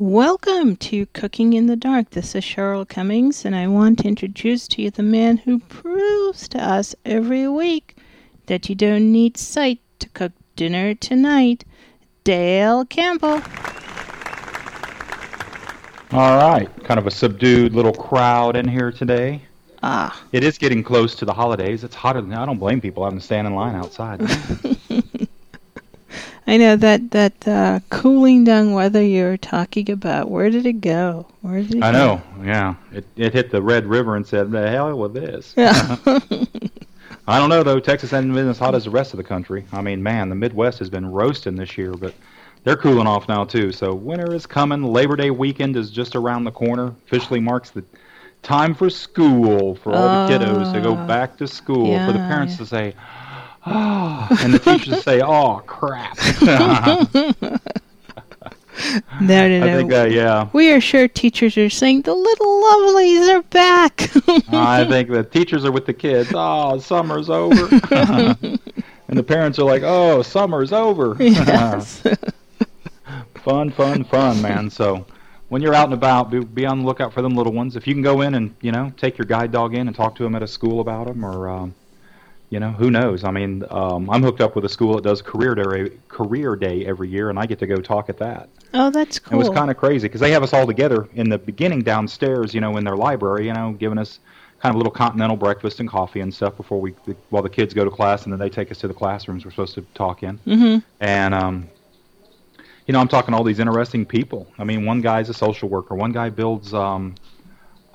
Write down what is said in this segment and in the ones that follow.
Welcome to Cooking in the Dark. This is Cheryl Cummings, and I want to introduce to you the man who proves to us every week that you don't need sight to cook dinner tonight, Dale Campbell. All right, kind of a subdued little crowd in here today. Ah, It is getting close to the holidays. It's hotter than I don't blame people having to stand in line outside. I know that that uh, cooling down weather you were talking about. Where did it go? Where did it I go? know, yeah. It it hit the Red River and said, "The hell with this." Yeah. I don't know though. Texas hasn't been as hot as the rest of the country. I mean, man, the Midwest has been roasting this year, but they're cooling off now too. So winter is coming. Labor Day weekend is just around the corner. Officially marks the time for school for all the kiddos to go Ah, back to school. for the parents yeah. to say, "Oh," and the teachers say, "Oh crap." No, no, no. I think that yeah. we are sure teachers are saying the little lovelies are back. I think the teachers are with the kids. Oh, summer's over. and the parents are like, "Oh, summer's over." yes. fun, fun, fun, man. So when you're out and about, be, be on the lookout for them little ones. If you can go in and you know take your guide dog in and talk to them at a school about them, or um, you know who knows. I mean, um, I'm hooked up with a school that does career day, career day every year, and I get to go talk at that. Oh, that's cool. It was kind of crazy because they have us all together in the beginning downstairs, you know, in their library, you know, giving us kind of a little continental breakfast and coffee and stuff before we while the kids go to class, and then they take us to the classrooms we're supposed to talk in. Mm-hmm. And um, you know, I'm talking to all these interesting people. I mean, one guy's a social worker, one guy builds um,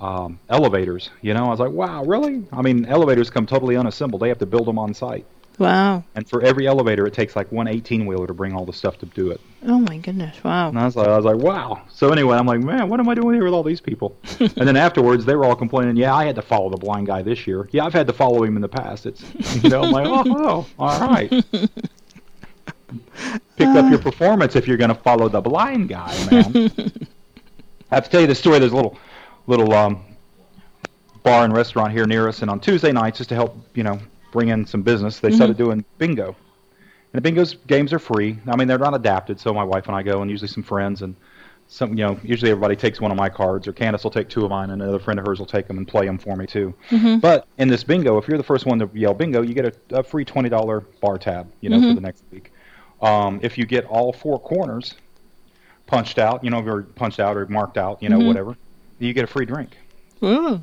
um, elevators. You know, I was like, wow, really? I mean, elevators come totally unassembled; they have to build them on site. Wow. And for every elevator, it takes like one 18 wheeler to bring all the stuff to do it. Oh my goodness. Wow. And I was like, I was like, wow. So anyway, I'm like, man, what am I doing here with all these people? and then afterwards, they were all complaining, yeah, I had to follow the blind guy this year. Yeah, I've had to follow him in the past. It's, you know, I'm like, oh, oh all right. Pick up your performance if you're going to follow the blind guy, man. I have to tell you the story. There's a little, little um, bar and restaurant here near us, and on Tuesday nights, just to help, you know, bring in some business, they started doing bingo. And the bingo's games are free. I mean, they're not adapted, so my wife and I go, and usually some friends, and some, you know, usually everybody takes one of my cards, or Candace will take two of mine, and another friend of hers will take them and play them for me too. But in this bingo, if you're the first one to yell bingo, you get a, a free twenty dollar bar tab, you know, for the next week. Um, if you get all four corners punched out, you know, or punched out or marked out, you know, whatever, you get a free drink. Ooh.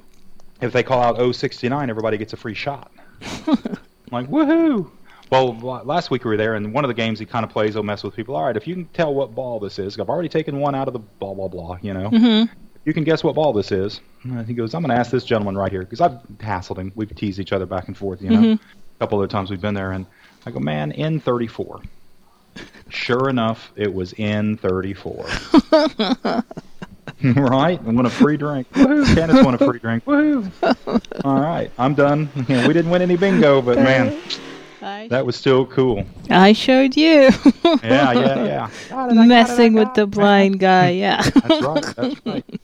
If they call out 069, everybody gets a free shot. I'm like, woohoo! Well, last week we were there, and one of the games he kind of plays, he'll mess with people. All right, if you can tell what ball this is, I've already taken one out of the blah, blah, blah, you know. Mm-hmm. You can guess what ball this is. And he goes, I'm going to ask this gentleman right here, because I've hassled him. We've teased each other back and forth, you know. A couple other times we've been there, and I go, man, N34. Sure enough, it was N34. right? I want a free drink. Woohoo! Candace won a free drink. Woohoo! All right, I'm done. Yeah, we didn't win any bingo, but man, I, that was still cool. I showed you. Yeah, yeah, yeah. Messing with the blind guy. Yeah. That's right. That's right.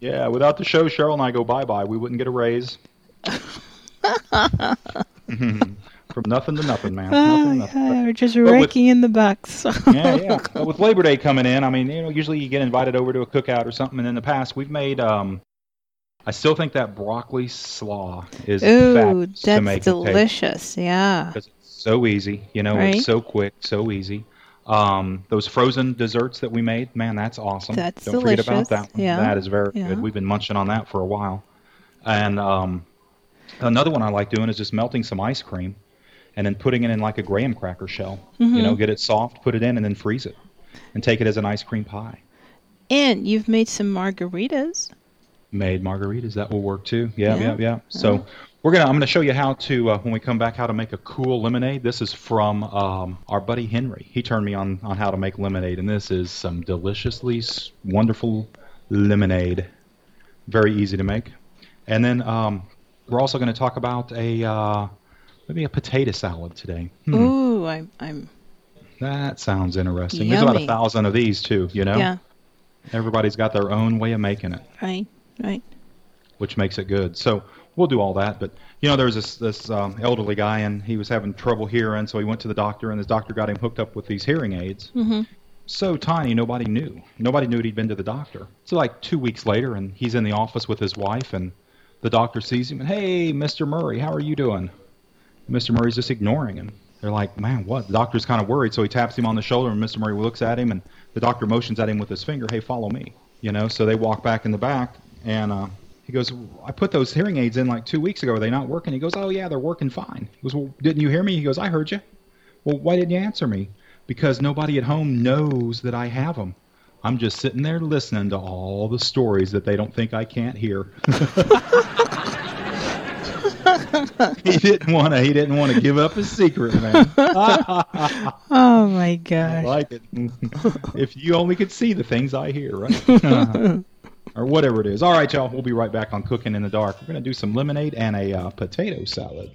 Yeah, without the show, Cheryl and I go bye bye. We wouldn't get a raise. Mm-hmm. From nothing to nothing, man. Oh, Nothing to nothing. yeah, we're just but with- raking in the bucks. yeah, yeah. But with Labor Day coming in, I mean, you know, usually you get invited over to a cookout or something. And in the past, we've made. um I still think that broccoli slaw is Ooh, fabulous to make that's delicious. Yeah. because it's so easy. You know, Right. it's so quick, so easy. Um, those frozen desserts that we made, man, that's awesome. That's Don't forget delicious. about that one. Yeah. That is very Yeah. good. We've been munching on that for a while. And um, Another one I like doing is just melting some ice cream and then putting it in like a graham cracker shell. You know, get it soft, put it in, and then freeze it, and take it as an ice cream pie. And you've made some margaritas. Made margaritas that will work too. Yeah, Yeah. yeah, yeah. So we're gonna I'm gonna show you how to uh, when we come back how to make a cool lemonade. This is from um, our buddy Henry. He turned me on on how to make lemonade, and this is some deliciously wonderful lemonade. Very easy to make. And then um, we're also going to talk about a uh, maybe a potato salad today. Hmm. Ooh, I'm, I'm, That sounds interesting. There's about a thousand of these too. You know, yeah, everybody's got their own way of making it. right, right. which makes it good. So we'll do all that. But you know, there was this this um, elderly guy, and he was having trouble hearing, so he went to the doctor, and his doctor got him hooked up with these hearing aids. Mm-hmm. So tiny, nobody knew. Nobody knew he'd been to the doctor. So like two weeks later, and he's in the office with his wife, and the doctor sees him, and hey, Mr. Murray, how are you doing? Mr. Murray's just ignoring him. They're like, man, what? The doctor's kind of worried, so he taps him on the shoulder, and Mr. Murray looks at him, and the doctor motions at him with his finger, hey, follow me. You know, so they walk back in the back, and uh, he goes, I put those hearing aids in like two weeks ago. Are they not working? He goes, oh, yeah, they're working fine. He goes, well, didn't you hear me? He goes, I heard you. Well, why didn't you answer me? Because nobody at home knows that I have them. I'm just sitting there listening to all the stories that they don't think I can't hear. he didn't want to. He didn't want to give up his secret, man. Oh my I gosh. like it. if you only could see the things I hear, right? or whatever it is. All right, y'all. We'll be right back on Cooking in the Dark. We're gonna do some lemonade and a uh, potato salad.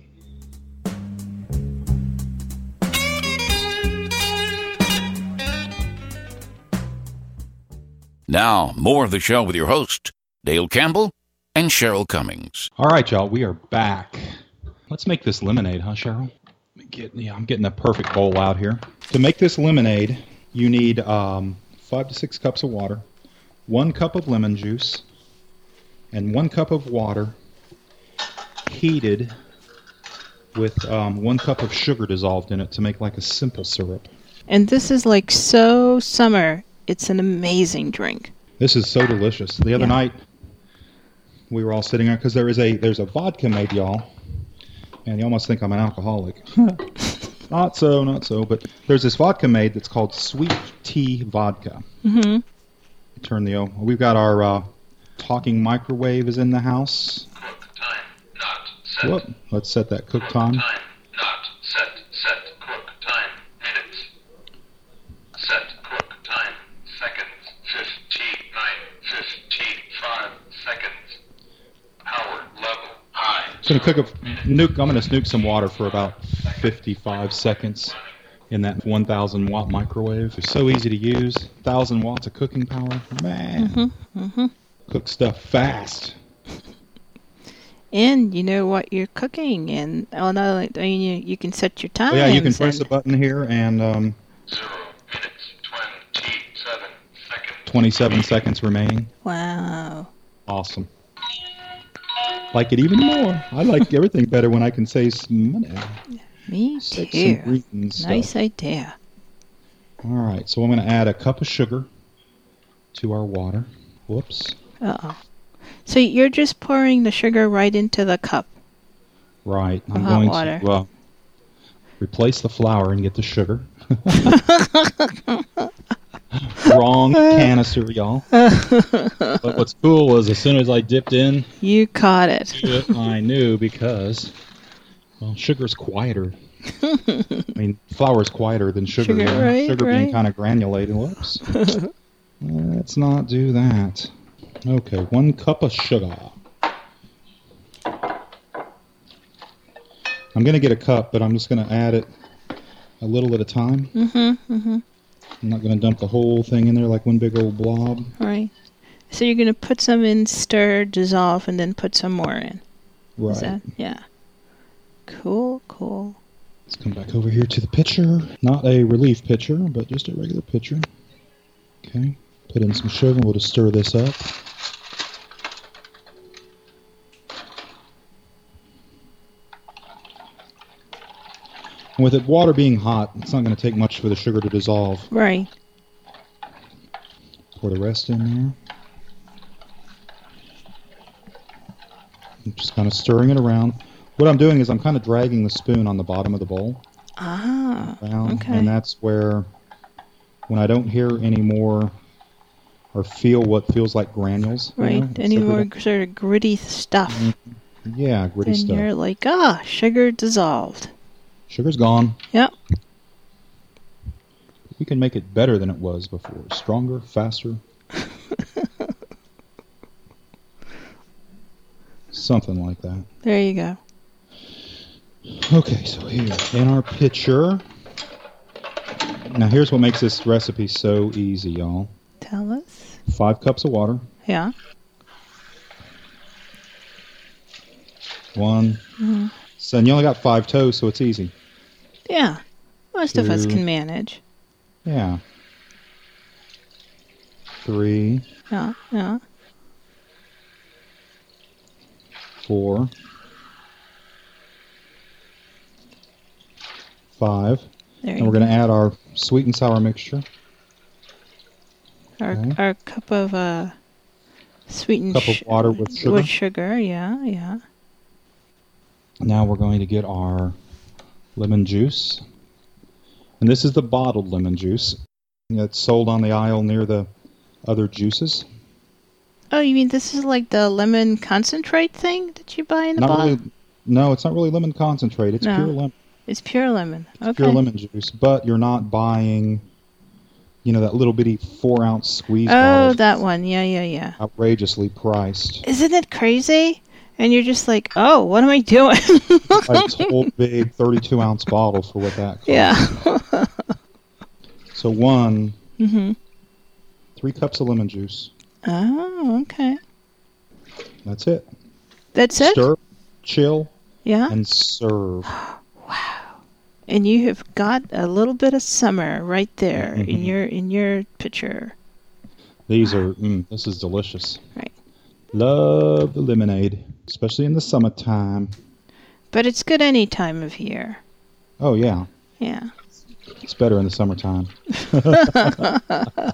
Now, more of the show with your host, Dale Campbell and Cheryl Cummings. All right, y'all. We are back. Let's make this lemonade, huh, Cheryl? Get, yeah, I'm getting the perfect bowl out here. To make this lemonade, you need um, five to six cups of water, one cup of lemon juice, and one cup of water heated with um, one cup of sugar dissolved in it to make like a simple syrup. And this is like so summer. It's an amazing drink. This is so delicious. The other Yeah. night, we were all sitting there because there is a there's a vodka made, y'all, and you almost think I'm an alcoholic. not so, not so. But there's this vodka made that's called sweet tea vodka. Mm-hmm. Turn the o. We've got our uh, talking microwave is in the house. Cook time not set. Whoop. Let's set that cook time. Time not set. Set cook time minutes. Set cook time seconds. Fifty-nine. Fifty-five seconds. Power level high. It's gonna cook a nuke. I'm gonna snook some water for about 55 seconds in that 1,000 watt microwave. It's so easy to use. 1,000 watts of cooking power. Man, Mhm, mhm. cook stuff fast. And you know what you're cooking, and oh no, I mean you, you can set your time. Oh, yeah, you can press the button here, and um, Zero minutes. Twenty-seven seconds. 27 seconds remaining. Wow. Awesome. Like it even more. I like everything better when I can say some money. Me too. stuff. Nice idea. All right, so I'm going to add a cup of sugar to our water. Whoops. Uh oh. So you're just pouring the sugar right into the cup. Right. I'm going water. to uh, replace the flour and get the sugar. Wrong canister, y'all. but what's cool was as soon as I dipped in, You caught it. I knew because well, sugar's quieter. I mean, flour's quieter than sugar. Sugar, know? right, Sugar right. being kind of granulated. Whoops. Let's not do that. Okay, one cup of sugar. I'm gonna get a cup, but I'm just gonna add it a little at a time. Mm-hmm. Mm-hmm. I'm not gonna dump the whole thing in there like one big old blob. Right. So you're gonna put some in, stir, dissolve, and then put some more in. Right. Is that? Yeah. Cool. Cool. Let's come back over here to the pitcher. Not a relief pitcher, but just a regular pitcher. Okay. Put in some sugar. We'll just stir this up. And With it, water being hot, it's not going to take much for the sugar to dissolve. Right. Pour the rest in there. Just kind of stirring it around. What I'm doing is I'm kind of dragging the spoon on the bottom of the bowl Ah, around, okay. and that's where, when I don't hear any more, or feel what feels like granules, you right. know, Any more sort of gritty stuff. yeah, gritty and stuff. you're like, ah, sugar dissolved. Sugar's gone. Yep. We can make it better than it was before. Stronger, faster. Something like that. There you go. Okay, so here in our pitcher. Now here's what makes this recipe so easy, y'all. Tell us. Five cups of water. Yeah. One. Mm-hmm. So and you only got five toes, so it's easy. Yeah. Most of us can manage. Yeah. Three, Yeah. Yeah. four, five. There And we're going to add our sweet and sour mixture. Our, Okay. our cup of uh, sweetened Cup of water with sugar. With sugar, yeah, yeah. Now we're going to get our lemon juice. And this is the bottled lemon juice that's sold on the aisle near the other juices. Oh, you mean this is like the lemon concentrate thing that you buy in the Not bottle? really No, it's not really lemon concentrate. It's No. pure lemon. It's pure lemon. Okay. Pure lemon juice, but you're not buying you know that little bitty 4 ounce squeeze Oh, that one. Yeah, yeah, yeah. outrageously priced. Isn't it crazy? And you're just like, oh, what am I doing? Like this whole big 32 ounce bottle for what that costs. yeah. So one, mhm. three cups of lemon juice. Oh, okay. That's it. That's it. Stir, chill, Yeah. and serve. Wow. And you have got a little bit of summer right there in Mhm. your in your picture. These are, mm, this is delicious. Right. Love the lemonade, especially in the summertime. But it's good any time of year. Oh, yeah. Yeah. It's better in the summertime.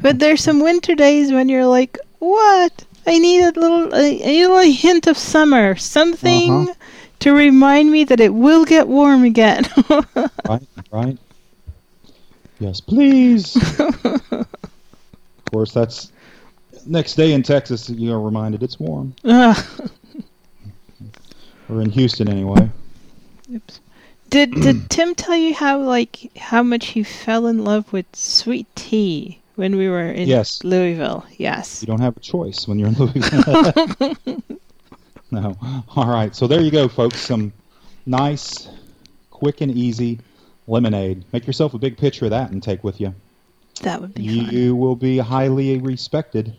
But there's some winter days when you're like, what? I need a little, I I need a little hint of summer, something Uh-huh. to remind me that it will get warm again. Right? Right? Yes, please. of course, that's next day in Texas. You're reminded it's warm, or in Houston anyway. Oops. Did did Tim tell you how like how much he fell in love with sweet tea when we were in Yes. Louisville? Yes. You don't have a choice when you're in Louisville. no. All right. So there you go, folks. Some nice, quick and easy lemonade. Make yourself a big pitcher of that and take with you. That would be fun. You will be highly respected.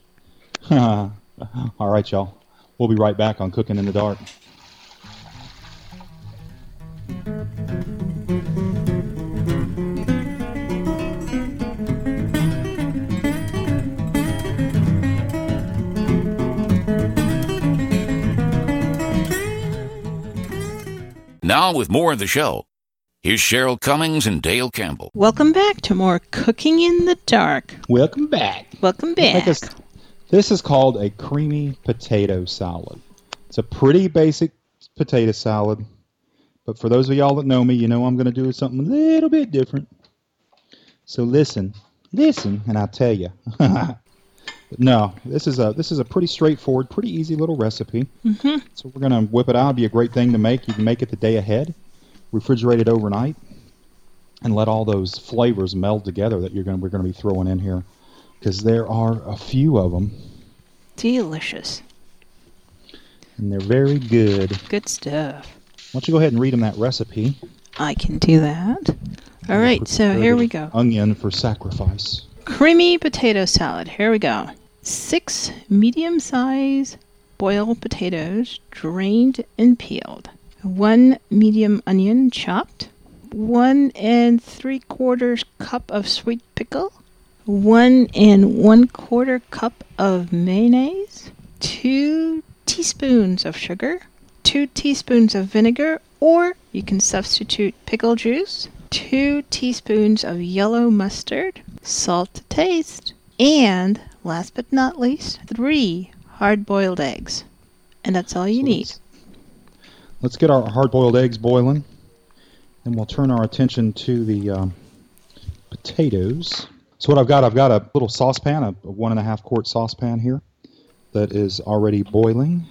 All right, y'all. We'll be right back on Cooking in the Dark. Now, with more of the show, here's Cheryl Cummings and Dale Campbell. Welcome back to more Cooking in the Dark. Welcome back. Welcome Make back. us- this is called a creamy potato salad. It's a pretty basic potato salad, but for those of y'all that know me, you know I'm going to do something a little bit different. So listen, listen, and I'll tell you. no, this is a this is a pretty straightforward, pretty easy little recipe. Mhm. So we're going to whip it out. It'd be a great thing to make. You can make it the day ahead, refrigerate it overnight, and let all those flavors meld together that you're going we're going to be throwing in here because there are a few of them Delicious. and they're very good. Good stuff. Why don't you go ahead and read them that recipe? I can do that. All right, so here we go. Onion for sacrifice. Creamy potato salad. Here we go. Six medium sized boiled potatoes, drained and peeled. One medium onion chopped. One and three quarters cup of sweet pickle. One and one quarter cup of mayonnaise. Two teaspoons of sugar. Two teaspoons of vinegar, or you can substitute pickle juice. Two teaspoons of yellow mustard. Salt to taste. And last but not least, three hard boiled eggs. And that's all you So need. Let's, let's get our hard-boiled eggs boiling, and we'll turn our attention to the um, potatoes. So what I've got, I've got a little saucepan, a, a one and a half quart saucepan here, that is already boiling,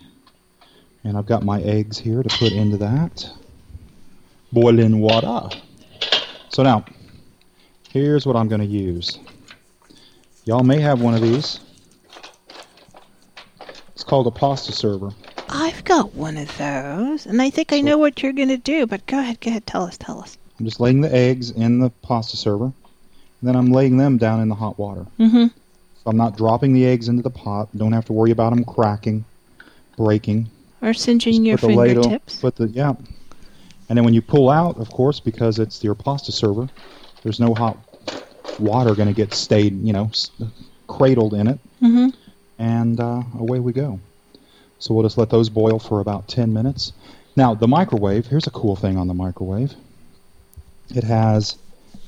and I've got my eggs here to put into that boiling water. So now, here's what I'm going to use. Y'all may have one of these. It's called a pasta server. I've got one of those, and I think I know what you're going to do, but go ahead, go ahead, tell us, tell us. I'm just laying the eggs in the pasta server, then I'm laying them down in the hot water. Mm-hmm. So I'm not dropping the eggs into the pot. Don't have to worry about them cracking, breaking. Or singeing your put the ladle- fingertips. Put the yeah, and then when you pull out, of course, because it's your pasta server, there's no hot water going to get stayed, you know, cradled in it, Mm-hmm. and uh, away we go. So we'll just let those boil for about 10 minutes. Now the microwave. Here's a cool thing on the microwave. It has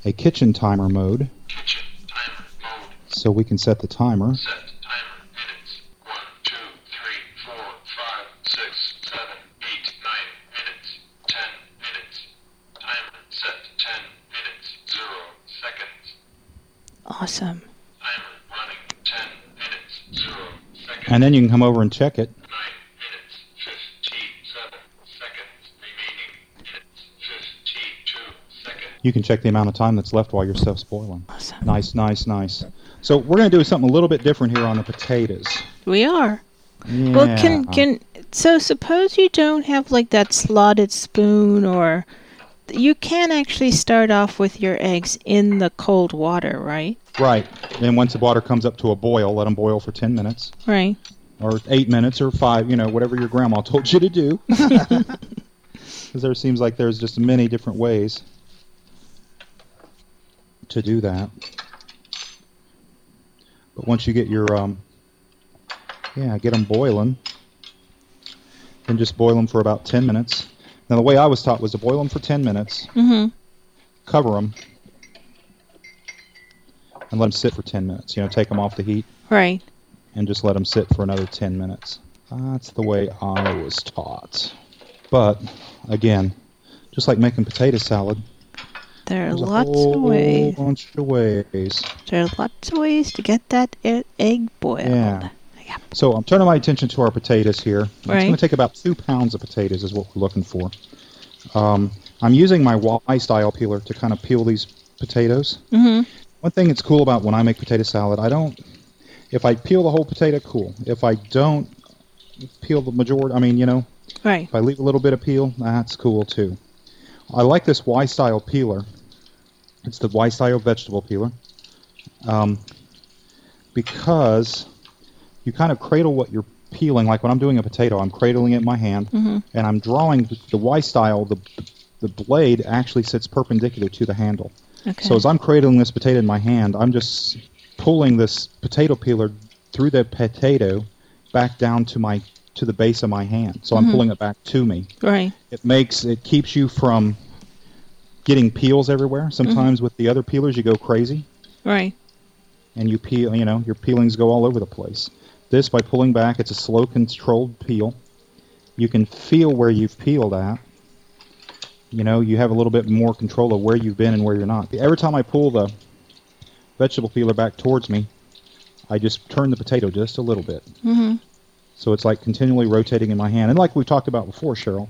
a kitchen timer mode, Kitchen timer mode. so we can set the timer. Set timer minutes. One, two, three, four, five, six, seven, eight, nine minutes. Ten minutes. Timer set ten minutes. Zero seconds. Awesome. Timer running ten minutes. Zero seconds. And then you can come over and check it. You can check the amount of time that's left while your stuff's boiling. Awesome. Nice, nice, nice. So we're going to do something a little bit different here on the potatoes. We are. Yeah. Well, can can so suppose you don't have like that slotted spoon or you can actually start off with your eggs in the cold water, right? Right. And once the water comes up to a boil, let them boil for 10 minutes Right. or 8 minutes or 5, you know, whatever your grandma told you to do. Because there seems like there's just many different ways to do that. But once you get your, um, yeah, get them boiling, then just boil them for about 10 minutes. Now, the way I was taught was to boil them for 10 minutes, Mm-hmm. cover them, and let them sit for 10 minutes. You know, take them off the heat Right. and just let them sit for another 10 minutes. That's the way I was taught. But, again, just like making potato salad, There are there's lots of ways. bunch of ways. There are lots of ways to get that egg boiled. Yeah. Yep. So I'm turning my attention to our potatoes here. Right. It's going to take about two pounds of potatoes is what we're looking for. Um, I'm using my Y style peeler to kind of peel these potatoes. Mm-hmm. One thing that's cool about when I make potato salad, I don't. If I peel the whole potato, cool. If I don't peel the majority, I mean, you know, Right. if I leave a little bit of peel, that's cool too. I like this Y style peeler. It's the Y style vegetable peeler. Um, because you kind of cradle what you're peeling. Like when I'm doing a potato, I'm cradling it in my hand Mhm. and I'm drawing the, the Y style. The the blade actually sits perpendicular to the handle. Okay. So as I'm cradling this potato in my hand, I'm just pulling this potato peeler through the potato back down to my to the base of my hand. So I'm pulling it back to me. right. It makes it keeps you from getting peels everywhere. Sometimes with the other peelers you go crazy Right. and you peel, you know, your peelings go all over the place. This by pulling back, it's a slow controlled peel. You can feel where you've peeled at. You know, you have a little bit more control of where you've been and where you're not. Every time I pull the vegetable peeler back towards me, I just turn the potato just a little bit. Mm-hmm. So it's like continually rotating in my hand. And like we talked about before, Cheryl,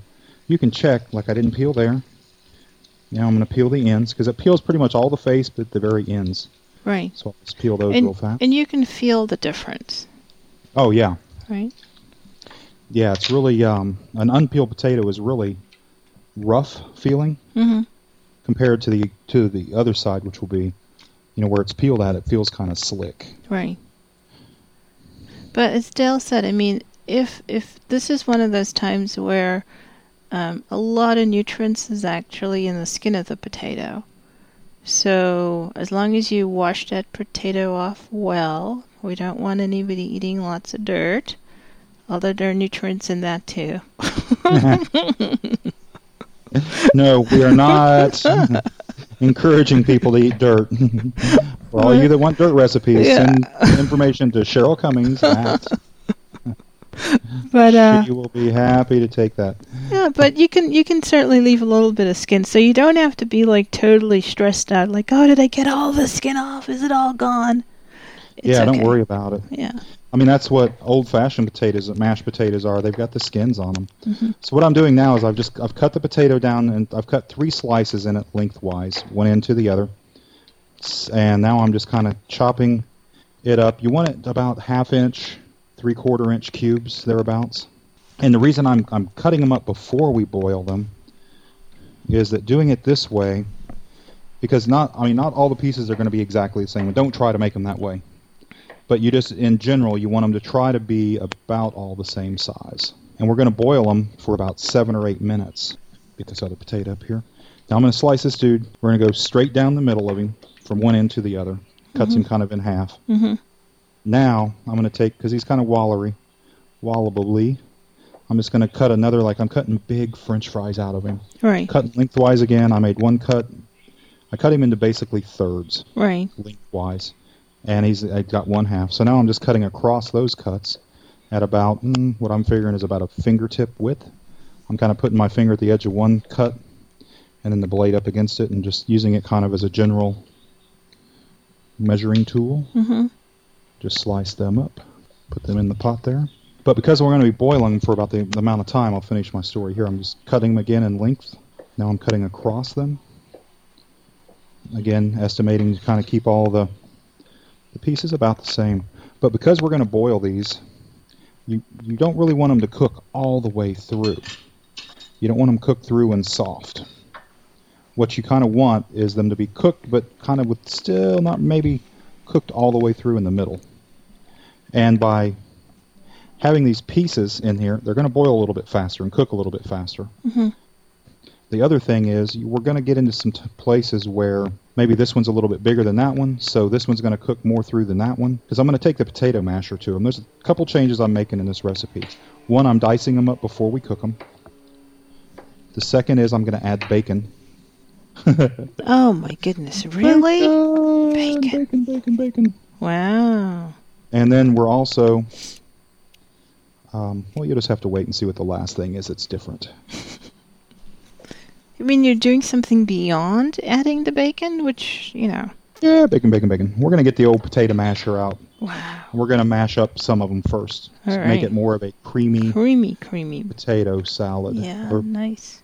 you can check, like I didn't peel there. Now I'm going to peel the ends because it peels pretty much all the face but the very ends. Right. So I'll just peel those real And, fast. and you can feel the difference, oh, yeah. right? Yeah, it's really, um, an unpeeled potato is really rough feeling Mm-hmm. compared to the to the other side, which will be, you know, where it's peeled at, it feels kind of slick. Right. But as Dale said, I mean, if if this is one of those times where um, a lot of nutrients is actually in the skin of the potato, so as long as you wash that potato off well, we don't want anybody eating lots of dirt. Although there are nutrients in that too. No, we are not encouraging people to eat dirt. For all you that want dirt recipes, Yeah. send information to Cheryl Cummings at but uh, she will be happy to take that. yeah, but you can you can certainly leave a little bit of skin, so you don't have to be like totally stressed out. Like, oh, did I get all the skin off? Is it all gone? It's yeah, don't worry about it. Yeah. I mean, that's what old-fashioned potatoes, mashed potatoes are. They've got the skins on them. Mm-hmm. So what I'm doing now is I've just I've cut the potato down and I've cut three slices in it lengthwise, one end to the other. And now I'm just kind of chopping it up. You want it about half inch, three quarter inch cubes thereabouts. And the reason I'm I'm cutting them up before we boil them is that doing it this way, because not I mean not all the pieces are going to be exactly the same. Don't try to make them that way. But you just in general you want them to try to be about all the same size. And we're going to boil them for about seven or eight minutes. Get this other potato up here. Now i'm going to slice this dude. We're going to go straight down the middle of him from one end to the other. Cuts him kind of in half. Mhm. Now i'm going to take because he's kind of wallery wallably i'm just going to cut another like i'm cutting big french fries out of him Right. cutting lengthwise again i made one cut i cut him into basically thirds Right. lengthwise, and he's I got one half. So now I'm just cutting across those cuts at about mm, what I'm figuring is about a fingertip width. I'm kind of putting my finger at the edge of one cut, and then the blade up against it, and just using it kind of as a general measuring tool. Mm-hmm. Just slice them up, put them in the pot there. But because we're going to be boiling them for about the, the amount of time, I'll finish my story here. I'm just cutting them again in length. Now I'm cutting across them. Again, estimating to kind of keep all the the pieces about the same. But because we're going to boil these, you you don't really want them to cook all the way through. You don't want them cooked through and soft. What you kind of want is them to be cooked, but kind of with still not maybe cooked all the way through in the middle. And by having these pieces in here, they're going to boil a little bit faster and cook a little bit faster. Mm-hmm. The other thing is we're going to get into some t- places where maybe this one's a little bit bigger than that one, so this one's going to cook more through than that one. Because I'm going to take the potato masher to them. There's a couple changes I'm making in this recipe. One, I'm dicing them up before we cook them. The second is I'm going to add bacon. Oh my goodness! Really? Bacon, Bacon. bacon, bacon, bacon. Wow. And then we're also, um, well, you'll just have to wait and see what the last thing is It's different. I mean, you're doing something beyond adding the bacon, which you know. Yeah, bacon, bacon, bacon. We're going to get the old potato masher out. Wow. We're going to mash up some of them first. All right. Make it more of a creamy Creamy, creamy. potato salad. Yeah. Nice.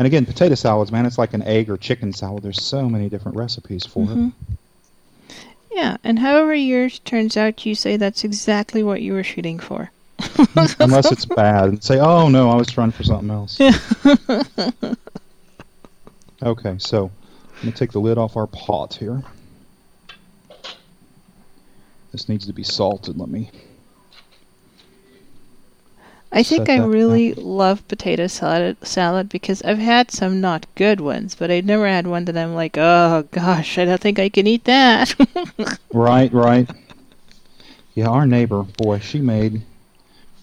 And again, potato salads, man, it's like an egg or chicken salad. There's so many different recipes for Mhm. it. Yeah, and however yours turns out, you say that's exactly what you were shooting for. Unless it's bad. And say, oh, no, I was trying for something else. okay, so I'm to take the lid off our pot here. This needs to be salted. Let me. I think I really love potato salad salad because I've had some not good ones, but I've never had one that I'm like, oh gosh, I don't think I can eat that. Right, right. Yeah, our neighbor, boy, she made.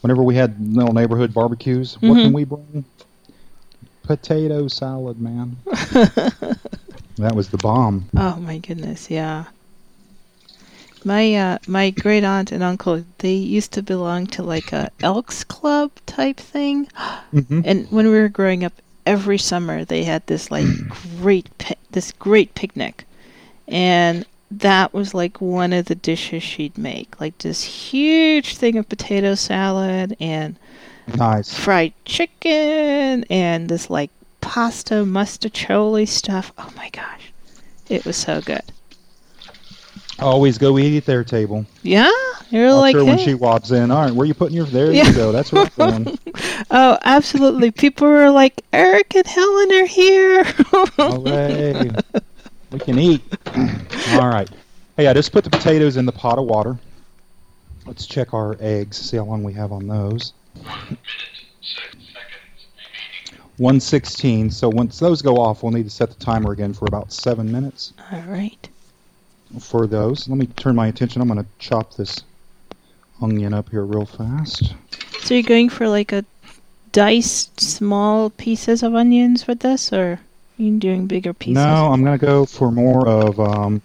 Whenever we had little neighborhood barbecues, what Mhm. can we bring? Potato salad, man. that was the bomb. oh my goodness, yeah. My uh, my great aunt and uncle, they used to belong to like a Elks Club type thing, Mhm. and when we were growing up, every summer they had this like great pi- this great picnic, and that was like one of the dishes she'd make, like this huge thing of potato salad and Nice. fried chicken and this like pasta mostaccioli stuff. Oh my gosh, it was so good. Always go eat at their table. Yeah, you're I'll like, sure when she walks in. All right, where are you putting your? There Yeah. you go. That's where I'm oh, absolutely. People are like, Eric and Helen are here. Hooray. we can eat. All right. Hey, I just put the potatoes in the pot of water. Let's check our eggs, see how long we have on those. One minute, six seconds 116. So once those go off, we'll need to set the timer again for about seven minutes All right. For those. Let me turn my attention. I'm going to chop this onion up here real fast. So you're going for like a diced small pieces of onions with this, or are you doing bigger pieces? No, I'm going to go for more of, um,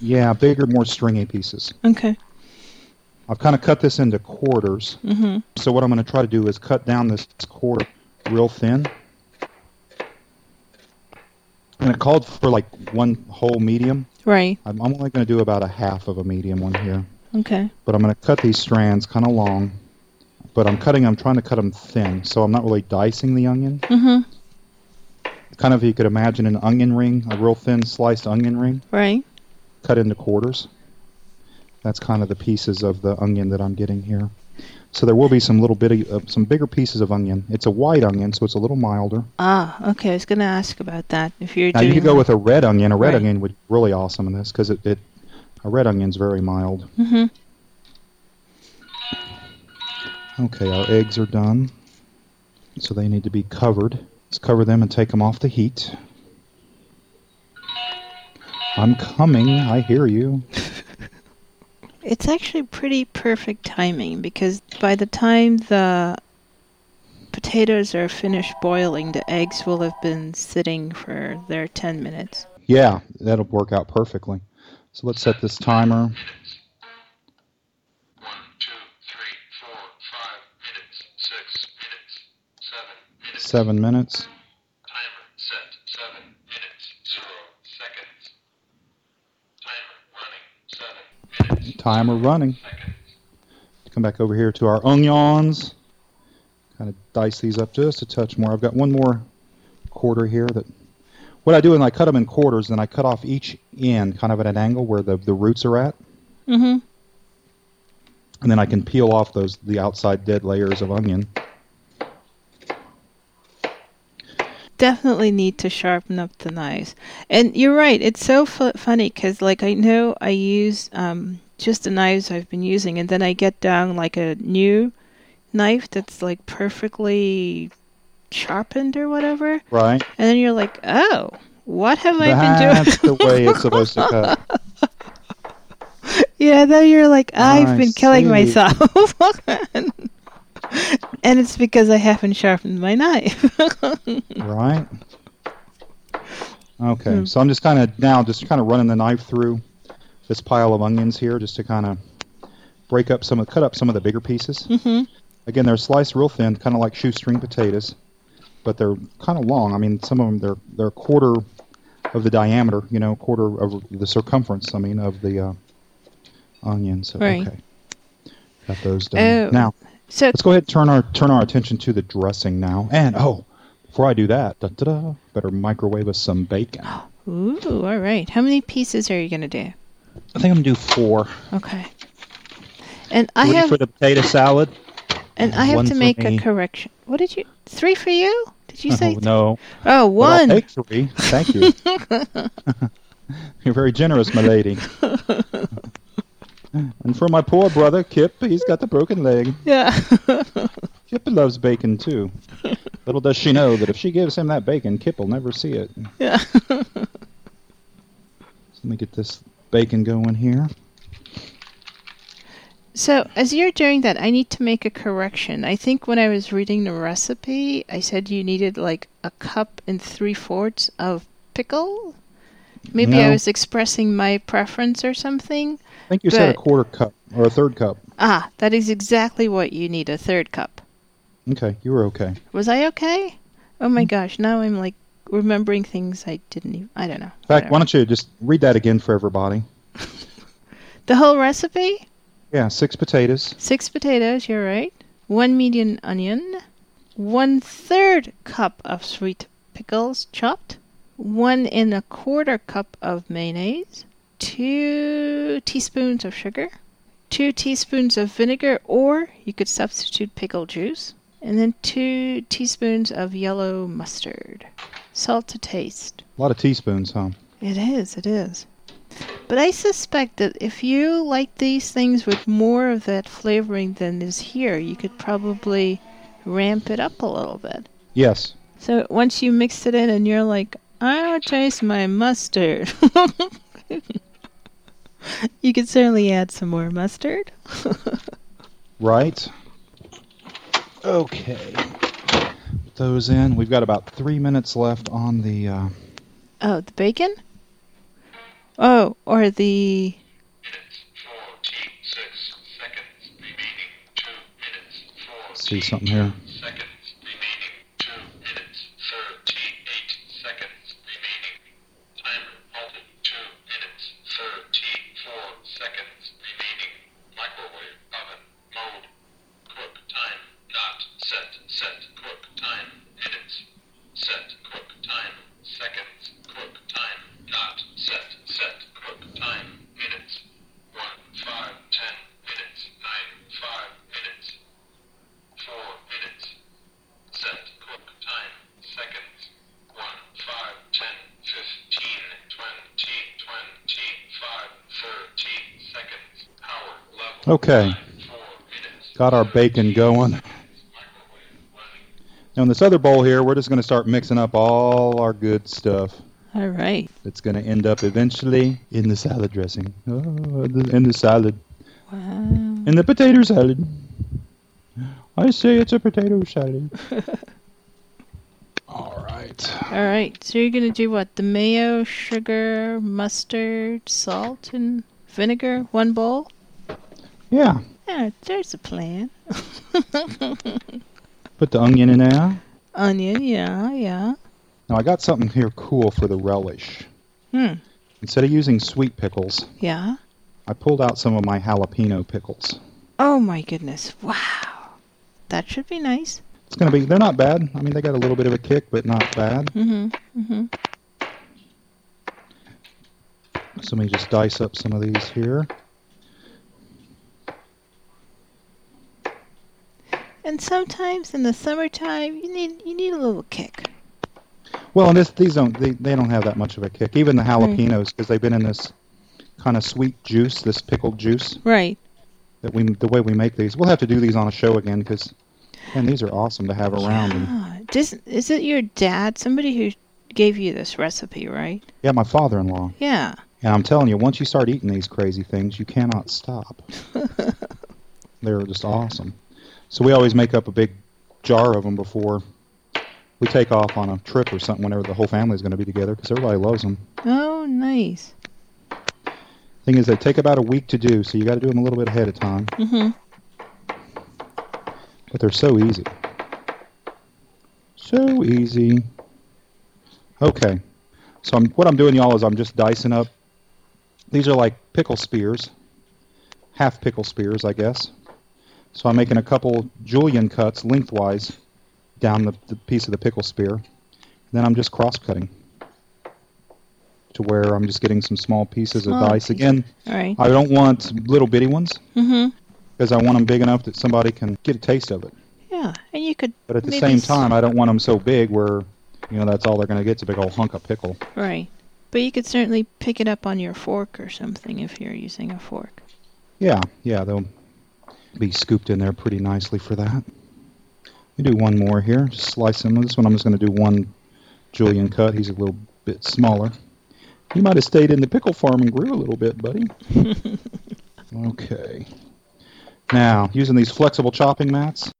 yeah, bigger, more stringy pieces. Okay. I've kind of cut this into quarters. Mm-hmm. So what I'm going to try to do is cut down this quarter real thin. And it called for like one whole medium. Right. I'm I'm only going to do about a half of a medium one here. Okay. But I'm going to cut these strands kind of long. But I'm cutting, I'm trying to cut them thin. So I'm not really dicing the onion. Mm-hmm. Kind of, you could imagine an onion ring, a real thin sliced onion ring, Right. cut into quarters. That's kind of the pieces of the onion that I'm getting here. So there will be some little bitty, uh, some bigger pieces of onion. It's a white onion, so it's a little milder. Ah, okay. I was gonna ask about that. If you're Now you could go with a red onion. A red Right. onion would be really awesome in this because it, it, a red onion's very mild. Mm-hmm. Okay, our eggs are done. So they need to be covered. Let's cover them and take them off the heat. I'm coming. I hear you. It's actually pretty perfect timing because by the time the potatoes are finished boiling, the eggs will have been sitting for their 10 minutes. Yeah, that'll work out perfectly. So let's set this timer. seven two, three, four, five minutes, six minutes, seven minutes. Seven minutes. Timer set seven minutes, zero seconds. Timer running seven minutes, Timer running. seconds. Come back over here to our onions. Kind of dice these up just a touch more. I've got one more quarter here that. What I do is I cut them in quarters, and I cut off each end kind of at an angle where the, the roots are at, Mm-hmm. and then I can peel off those the outside dead layers of onion. Definitely need to sharpen up the knives. And you're right. It's so fu- funny because, like, I know I use um, just the knives I've been using, and then I get down like a new knife that's like perfectly sharpened or whatever. Right. And then you're like, oh, what have I been doing? That's the way it's supposed to cut. yeah, then you're like, I've I been killing see. myself. and it's because I haven't sharpened my knife. Right. Okay, Hmm. so I'm just kind of now just kind of running the knife through this pile of onions here, just to kind of break up some of, cut up some of the bigger pieces. hmm Again, they're sliced real thin, kind of like shoestring potatoes, but they're kind of long. I mean, some of them they're they're a quarter of the diameter, you know, quarter of the circumference. I mean, of the uh, onion. So Right. okay, got those done. Oh. Now So, let's go ahead and turn our turn our attention to the dressing now. And oh, before I do that, da, da, da, better microwave us some bacon. Ooh, all right. How many pieces are you going to do? Think I'm gonna do four. Okay. And I Three have for the potato salad. and I have to make a correction. What did you? Three for you? Did you oh, say? Oh, no. Oh, Well, one. take three. Thank you. You're very generous, my lady. and for my poor brother Kip, he's got the broken leg. Yeah. Kip loves bacon too. Little does she know that if she gives him that bacon, Kip will never see it. yeah. So let me get this bacon going here. So, as you're doing that, I need to make a correction. I think when I was reading the recipe, I said you needed like a cup and three fourths of pickle. Maybe I was expressing my preference or something. I think you said a quarter cup or a third cup. Ah, that is exactly what you need a third cup. Okay, you were okay. Was I okay? Oh my gosh, now I'm like remembering things I didn't even. I don't know. In fact, why don't you just read that again for everybody? The whole recipe? Yeah, six potatoes. Six potatoes, you're right. One medium onion. One third cup of sweet pickles chopped. One and a quarter cup of mayonnaise. Two teaspoons of sugar. Two teaspoons of vinegar, or you could substitute pickle juice. And then two teaspoons of yellow mustard. Salt to taste. A lot of teaspoons, huh? It is, it is. But I suspect that if you like these things with more of that flavoring than is here, you could probably ramp it up a little bit. Yes. So once you mix it in and you're like, I don't taste my mustard. you could certainly add some more mustard. Right. Okay. Put those in. We've got about three minutes left on the. Uh, Oh, the bacon? Oh, or the. Minutes, see something here. seconds minutes, thirty-eight seconds remaining. Timer halted. Minutes, thirty-four. Microwave oven mode. Cook time not set. Set cook time minutes. Set cook time seconds. Cook time set. Set cook time minutes. One five ten minutes. Nine five minutes. Four minutes. Set cook time seconds. One five ten fifteen twenty twenty five thirty seconds. Power level. Okay, got our bacon going. Microwave running. Now in this other bowl here, we're just going to start mixing up all our good stuff. All right. It's going to end up eventually in the salad dressing. Oh, in the salad. Wow. In the potato salad. I say it's a potato salad. all right. All right. So you're gonna do what? The mayo, sugar, mustard, salt, and vinegar. One bowl. Yeah. Yeah, there's a plan. Put the onion in there. Onion. Yeah. Yeah. Now I got something here cool for the relish. Hmm. Instead of using sweet pickles, Yeah. I pulled out some of my jalapeno pickles. Oh my goodness. Wow. That should be nice. It's going to be, they're not bad. I mean, they got a little bit of a kick, but not bad. Mm-hmm. Mm-hmm. So let me just dice up some of these here. And sometimes in the summertime, you need you need a little kick. Well, and this, these don't, they, they don't have that much of a kick. Even the jalapenos, because they've been in this kind of sweet juice, this pickled juice Right. that we, the way we make these. We'll have to do these on a show again because, and these are awesome to have around. And, Ah, Does, is it your dad? Somebody who gave you this recipe, right? yeah, my father-in-law. Yeah. And I'm telling you, once you start eating these crazy things, you cannot stop. They're just awesome. So we always make up a big jar of them before we take off on a trip or something whenever the whole family is going to be together because everybody loves them. Oh, nice. Thing is, they take about a week to do, so you got to do them a little bit ahead of time. Mm-hmm. But they're so easy. So easy. Okay. So I'm, what I'm doing, y'all, is I'm just dicing up. These are like pickle spears, half pickle spears, I guess. So I'm making a couple julienne cuts lengthwise down the, the piece of the pickle spear. Then I'm just cross cutting to where I'm just getting some small pieces Small of dice. pieces. Again, right. I don't want little bitty ones Mm-hmm. because I want them big enough that somebody can get a taste of it. Yeah, and you could. But at the same time, I don't want them so big where, you know, that's all they're going to get is a big old hunk of pickle. Right. But you could certainly pick it up on your fork or something if you're using a fork. Yeah, yeah, they'll be scooped in there pretty nicely for that. We do one more here. Just slice him. This one I'm just going to do one julienne cut. He's a little bit smaller. You might have stayed in the pickle farm and grew a little bit, buddy. okay. Now, using these flexible chopping mats.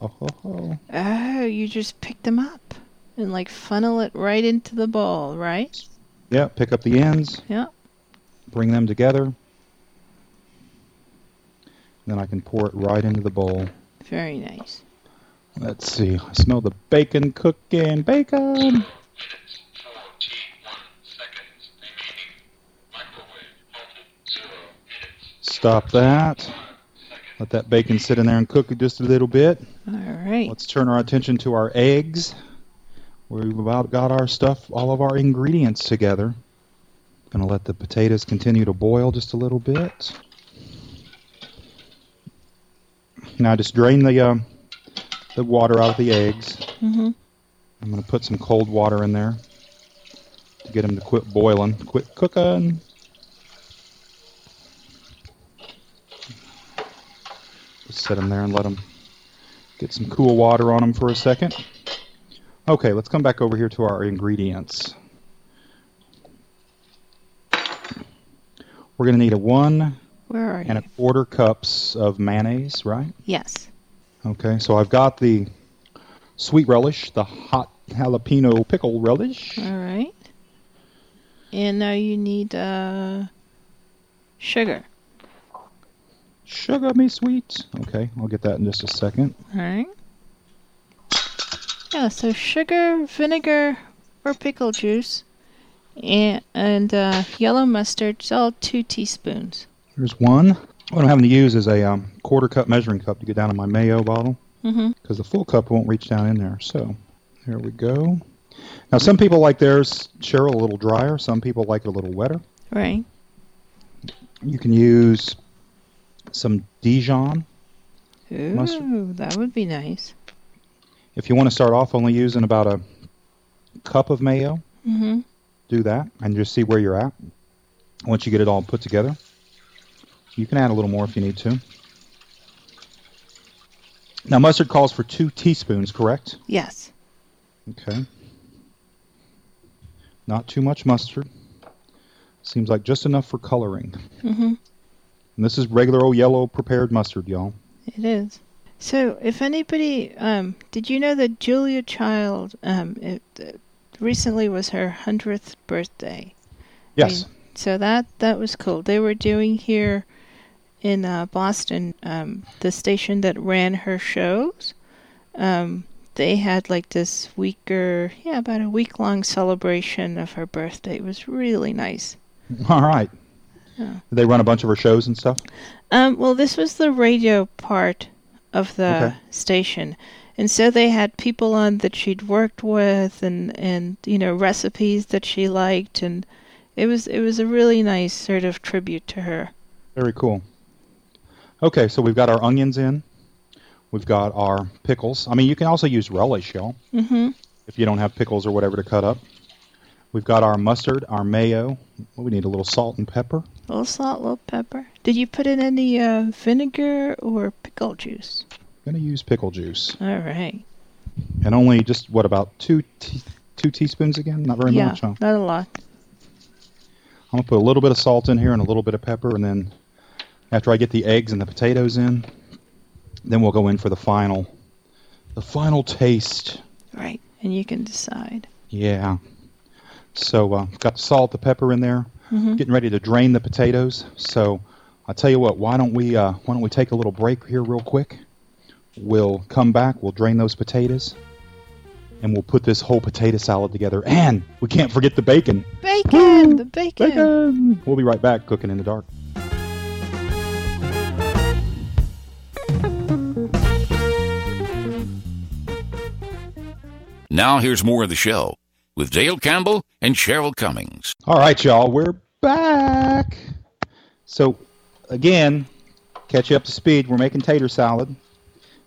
Oh, ho, ho. Oh, you just pick them up and like funnel it right into the bowl, right? Yeah, pick up the ends. Yeah. Bring them together. Then I can pour it right into the bowl. Very nice. Let's see. I smell the bacon cooking. Bacon. Minutes, 41 seconds remaining. Microwave halted. Zero minutes. Stop that. Let that bacon sit in there and cook it just a little bit. All right. Let's turn our attention to our eggs. We've about got our stuff, all of our ingredients together. Gonna let the potatoes continue to boil just a little bit. Now just drain the uh, the water out of the eggs. Mm-hmm. I'm gonna put some cold water in there to get them to quit boiling, quit cooking. Just set them there and let them get some cool water on them for a second. Okay, let's come back over here to our ingredients. We're gonna need a one Where are and a quarter cups of mayonnaise, right? Yes. Okay, so I've got the sweet relish, the hot jalapeno pickle relish. All right. And now you need uh, sugar. Sugar me sweet. Okay, I'll get that in just a second. All right. Yeah, so sugar, vinegar, or pickle juice, and, and uh, yellow mustard, it's all two teaspoons. Here's one. What I'm having to use is a um, quarter cup measuring cup to get down in my mayo bottle Mm-hmm. because the full cup won't reach down in there. So there we go. Now some people like theirs, Cheryl, a little drier. Some people like it a little wetter. Right. You can use some Dijon Ooh, Mustard. that would be nice. if you want to start off only using about a cup of mayo. Mm-hmm. do that and just see where you're at. Once you get it all put together, you can add a little more if you need to. Now, mustard calls for two teaspoons, correct? Yes. Okay. Not too much mustard. Seems like just enough for coloring. Mm-hmm. And this is regular old yellow prepared mustard, y'all. It is. So, if anybody, um, did you know that Julia Child, um, it, uh, recently was her hundredth birthday? Yes. So that that was cool. They were doing here in uh, Boston, um, the station that ran her shows. Um, they had like this week or yeah, about a week long celebration of her birthday. It was really nice. All right. Yeah. Did they run a bunch of her shows and stuff? Um, well, this was the radio part of the Okay. station, and so they had people on that she'd worked with, and and you know recipes that she liked, and it was it was a really nice sort of tribute to her. Very cool. Okay, so we've got our onions in. We've got our pickles. I mean, you can also use relish, y'all, Mm-hmm. if you don't have pickles or whatever to cut up. We've got our mustard, our mayo. We need a little salt and pepper. A little salt, a little pepper. Did you put in any uh, vinegar or pickle juice? I'm going to use pickle juice. All right. And only just, what, about two te- two teaspoons again? Not very yeah, much, huh? not a lot. I'm going to put a little bit of salt in here and a little bit of pepper, and then after I get the eggs and the potatoes in, then we'll go in for the final, the final taste. Right, and you can decide. Yeah. So uh, got the salt, the pepper in there. Mhm. Getting ready to drain the potatoes. So I'll tell you what. Why don't we uh, Why don't we take a little break here real quick? We'll come back. We'll drain those potatoes, and we'll put this whole potato salad together. And we can't forget the bacon. Bacon, the bacon. Bacon. We'll be right back. Cooking in the dark. Now here's more of the show with Dale Campbell and Cheryl Cummings. All right, y'all, we're back. So, again, catch you up to speed. We're making tater salad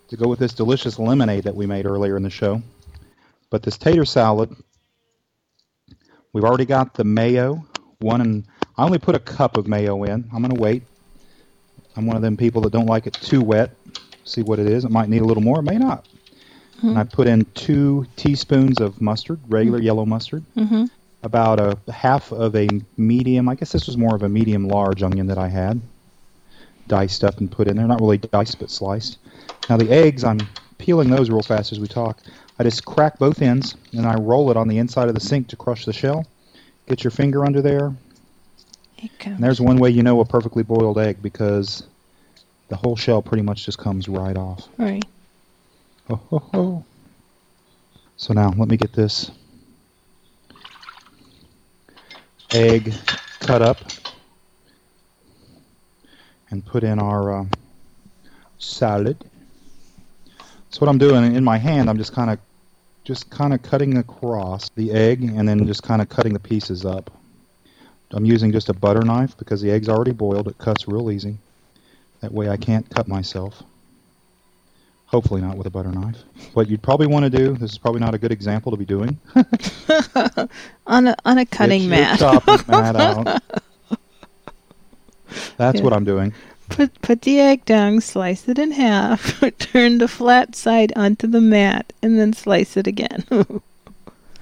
to go with this delicious lemonade that we made earlier in the show. But this tater salad, we've already got the mayo. One and I only put a cup of mayo in. I'm gonna wait. I'm one of them people that don't like it too wet. See what it is. It might need a little more. It may not. And I put in two teaspoons of mustard, regular yellow mustard Mm-hmm. about a half of a medium. I guess this was more of a medium large onion that I had diced up and put in there. Not really diced, but sliced. Now the eggs, I'm peeling those real fast as we talk. I just crack both ends and I roll it on the inside of the sink to crush the shell. Get your finger under there. And there's one way you know a perfectly boiled egg because the whole shell pretty much just comes right off. Right. Ho, ho, ho. So now let me get this egg cut up and put in our uh, salad. So what I'm doing in my hand, I'm just kind of just kind of cutting across the egg and then just kind of cutting the pieces up. I'm using just a butter knife because the egg's already boiled. It cuts real easy. That way I can't cut myself. Hopefully not with a butter knife. What you'd probably want to do, this is probably not a good example to be doing. on a on a cutting mat. mat out. That's Yeah. what I'm doing. Put put the egg down, slice it in half, turn the flat side onto the mat, and then slice it again.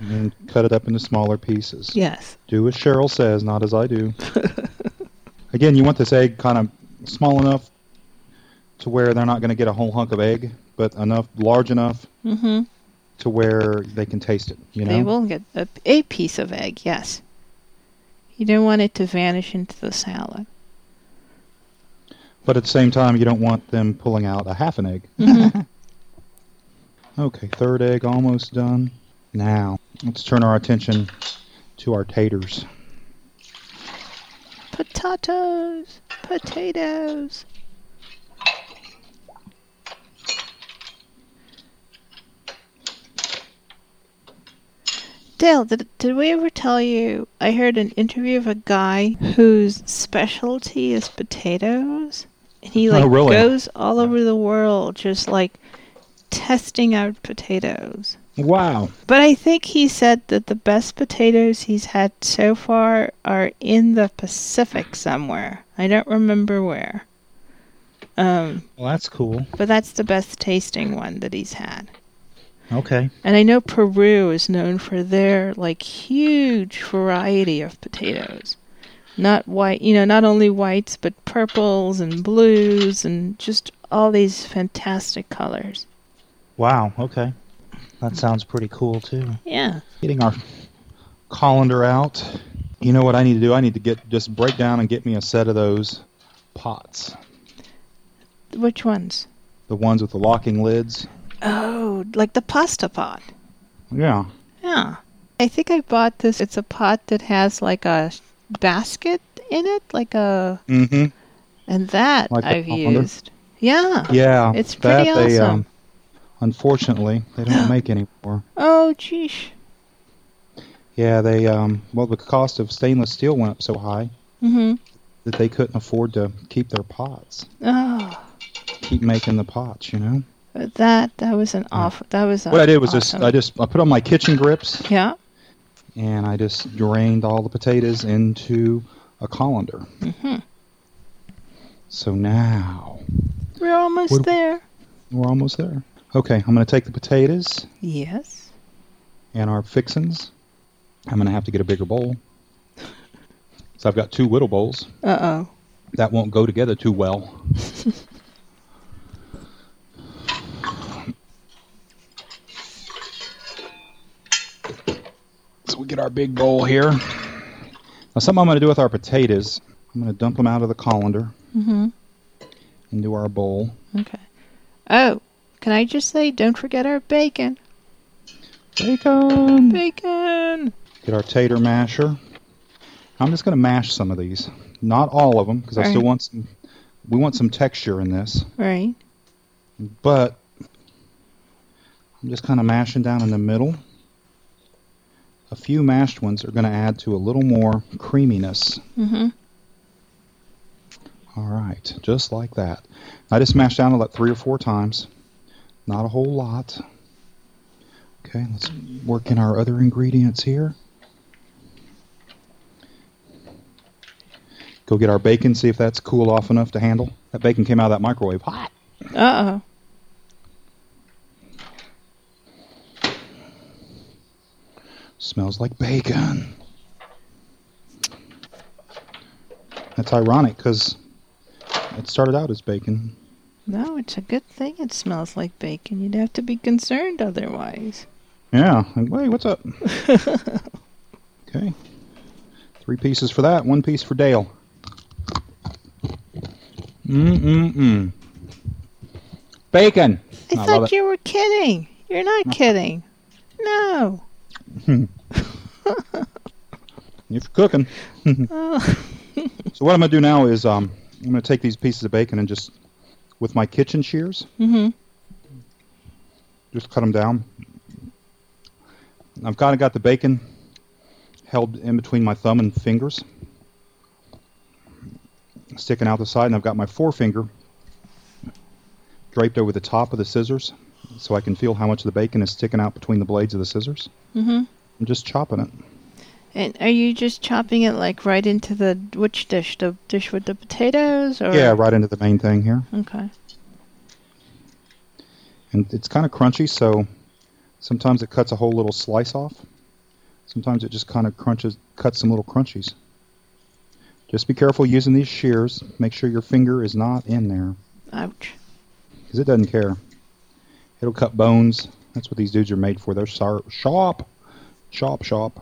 And cut it up into smaller pieces. yes. Do as Cheryl says, not as I do. Again, you want this egg kind of small enough to where they're not going to get a whole hunk of egg, but enough, large enough Mm-hmm. to where they can taste it. You know. They will get a, a piece of egg. Yes. You don't want it to vanish into the salad. But at the same time, you don't want them pulling out a half an egg. okay, third egg almost done. Now, let's turn our attention to our taters. Potatoes, potatoes. Dale, did, did we ever tell you? I heard an interview of a guy whose specialty is potatoes. And he like Oh, really? goes all over the world just like testing out potatoes. Wow. But I think he said that the best potatoes he's had so far are in the Pacific somewhere. I don't remember where. Um, Well, that's cool. but that's the best tasting one that he's had. Okay. And I know Peru is known for their like huge variety of potatoes. Not white, you know, not only whites, but purples and blues and just all these fantastic colors. Wow. Okay. That sounds pretty cool too. Yeah. Getting our colander out. You know what I need to do? I need to get just break down and get me a set of those pots. Which ones? The ones with the locking lids. Oh, like the pasta pot. Yeah. Yeah. I think I bought this. It's a pot that has like a basket in it, like a. Mm-hmm. And that Like I've used. Yeah. Yeah. It's pretty that they, awesome. um, unfortunately, they don't make anymore. Oh, geesh. Yeah, they um well the cost of stainless steel went up so high Mm-hmm. that they couldn't afford to keep their pots. Oh, Keep making the pots, you know. But that that was an off. That was. What I did was awesome. just I just I put on my kitchen grips Yeah. and I just drained all the potatoes into a colander. Mm-hmm. So now We're almost there. we're almost there. Okay, I'm going to take the potatoes Yes. and our fixins. I'm going to have to get a bigger bowl. So I've got two little bowls. Uh oh. That won't go together too well. get our big bowl here. Now, something I'm going to do with our potatoes, I'm going to dump them out of the colander Mm-hmm. into our bowl. Okay. Oh, can I just say, don't forget our bacon. Bacon! Bacon. Get our tater masher. I'm just going to mash some of these. Not all of them, because I still want some. We want some texture in this. Right. but I'm just kind of mashing down in the middle. A few mashed ones are going to add to a little more creaminess. Mm-hmm. All right, just like that. I just mashed down about three or four times. Not a whole lot. Okay, let's work in our other ingredients here. Go get our bacon, see if that's cool off enough to handle. That bacon came out of that microwave hot. Uh oh. Smells like bacon. That's ironic because it started out as bacon. No, it's a good thing it smells like bacon. You'd have to be concerned otherwise. Yeah. Wait, what's up? okay. Three pieces for that, one piece for Dale. Mm-mm-mm. Bacon! I, I thought you were kidding. You're not kidding. No. If you're cooking. Oh. So what I'm going to do now is um, I'm going to take these pieces of bacon and just, with my kitchen shears, Mm-hmm. just cut them down. I've kind of got the bacon held in between my thumb and fingers, sticking out the side, and I've got my forefinger draped over the top of the scissors, so I can feel how much of the bacon is sticking out between the blades of the scissors. Mm-hmm. I'm just chopping it. And are you just chopping it like right into the which dish? The dish with the potatoes, or Yeah, right into the main thing here. Okay. And it's kind of crunchy, so sometimes it cuts a whole little slice off. Sometimes it just kind of crunches, cuts some little crunchies. Just be careful using these shears. Make sure your finger is not in there, Ouch. because it doesn't care. It'll cut bones. That's what these dudes are made for. They're sharp, sharp, sharp.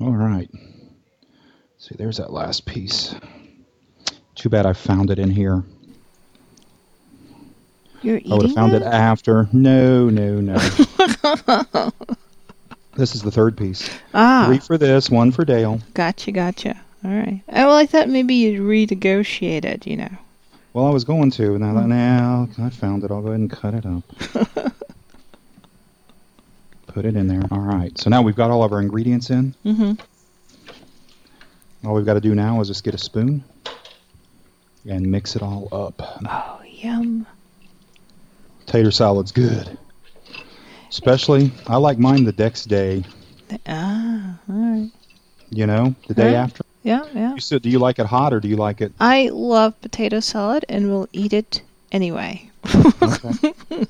All right. See, there's that last piece. Too bad I found it in here. You're eating I would have found it it? after. No, no, no. this is the third piece. Ah, Three for this, one for Dale. gotcha, gotcha. All right. Oh, well, I thought maybe you'd renegotiate it, you know. Well, I was going to, and I thought, now I found it. I'll go ahead and cut it up. Put it in there. All right. So now we've got all of our ingredients in. Mm-hmm. All we've got to do now is just get a spoon and mix it all up. Oh, yum. Tater salad's good. Especially, I like mine the next day. Ah, all right. You know, the day Huh? after. Yeah, yeah. You said, do you like it hot or do you like it? I love potato salad and will eat it anyway. Okay.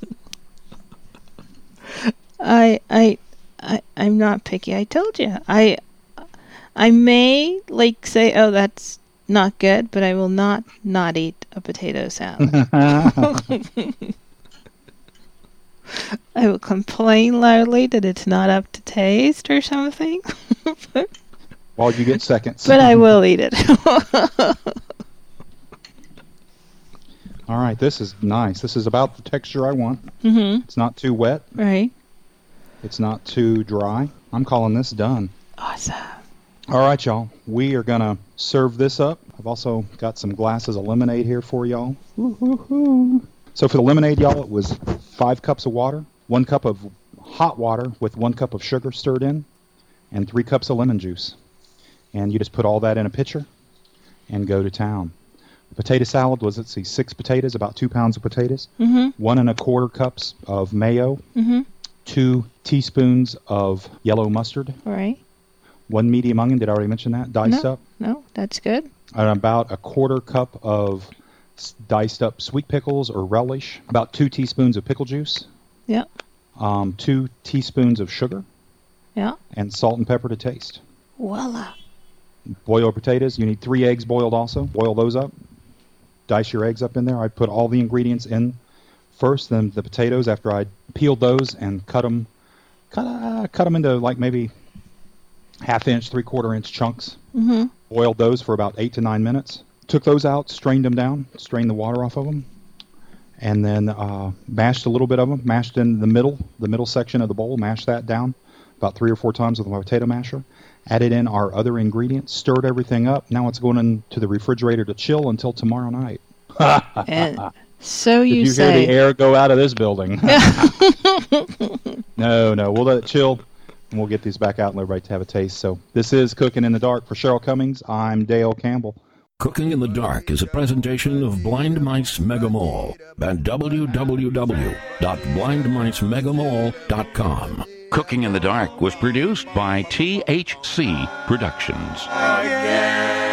I, I, I, I'm not picky. I told you. I, I may like say, oh, that's not good, but I will not not eat a potato salad. I will complain loudly that it's not up to taste or something, While you get seconds. but I will eat it. All right, this is nice. This is about the texture I want. mhm. It's not too wet. Right. It's not too dry. I'm calling this done. Awesome. All right, y'all. We are going to serve this up. I've also got some glasses of lemonade here for y'all. Woo-hoo-hoo. So for the lemonade, y'all, it was five cups of water, one cup of hot water with one cup of sugar stirred in, and three cups of lemon juice. And you just put all that in a pitcher and go to town. Potato salad was, let's see, six potatoes, about two pounds of potatoes, Mhm. one and a quarter cups of mayo, Mhm. two teaspoons of yellow mustard, All right. one medium onion. Did I already mention that? Diced No. up. No, that's good. And about a quarter cup of diced up sweet pickles or relish. About two teaspoons of pickle juice. Yeah. Um, two teaspoons of sugar Yeah. and salt and pepper to taste. Voila. Boil your potatoes. You need three eggs boiled also. Boil those up. Dice your eggs up in there. I put all the ingredients in first, then the potatoes after I peeled those and cut them, cut, uh, cut them into like maybe half inch, three quarter inch chunks. Mm-hmm. boiled those for about eight to nine minutes. Took those out, strained them down, strained the water off of them, and then uh, mashed a little bit of them. Mashed in the middle, the middle section of the bowl. Mashed that down about three or four times with my potato masher. Added in our other ingredients, stirred everything up. Now it's going into the refrigerator to chill until tomorrow night. And so Did you, you say. hear the air go out of this building? no, no, we'll let it chill, and we'll get these back out and let everybody have a taste. So this is Cooking in the Dark for Cheryl Cummings. I'm Dale Campbell. Cooking in the Dark is a presentation of Blind Mice Mega Mall at www.blindmicemegamall.com. Cooking in the Dark was produced by THC Productions. Again.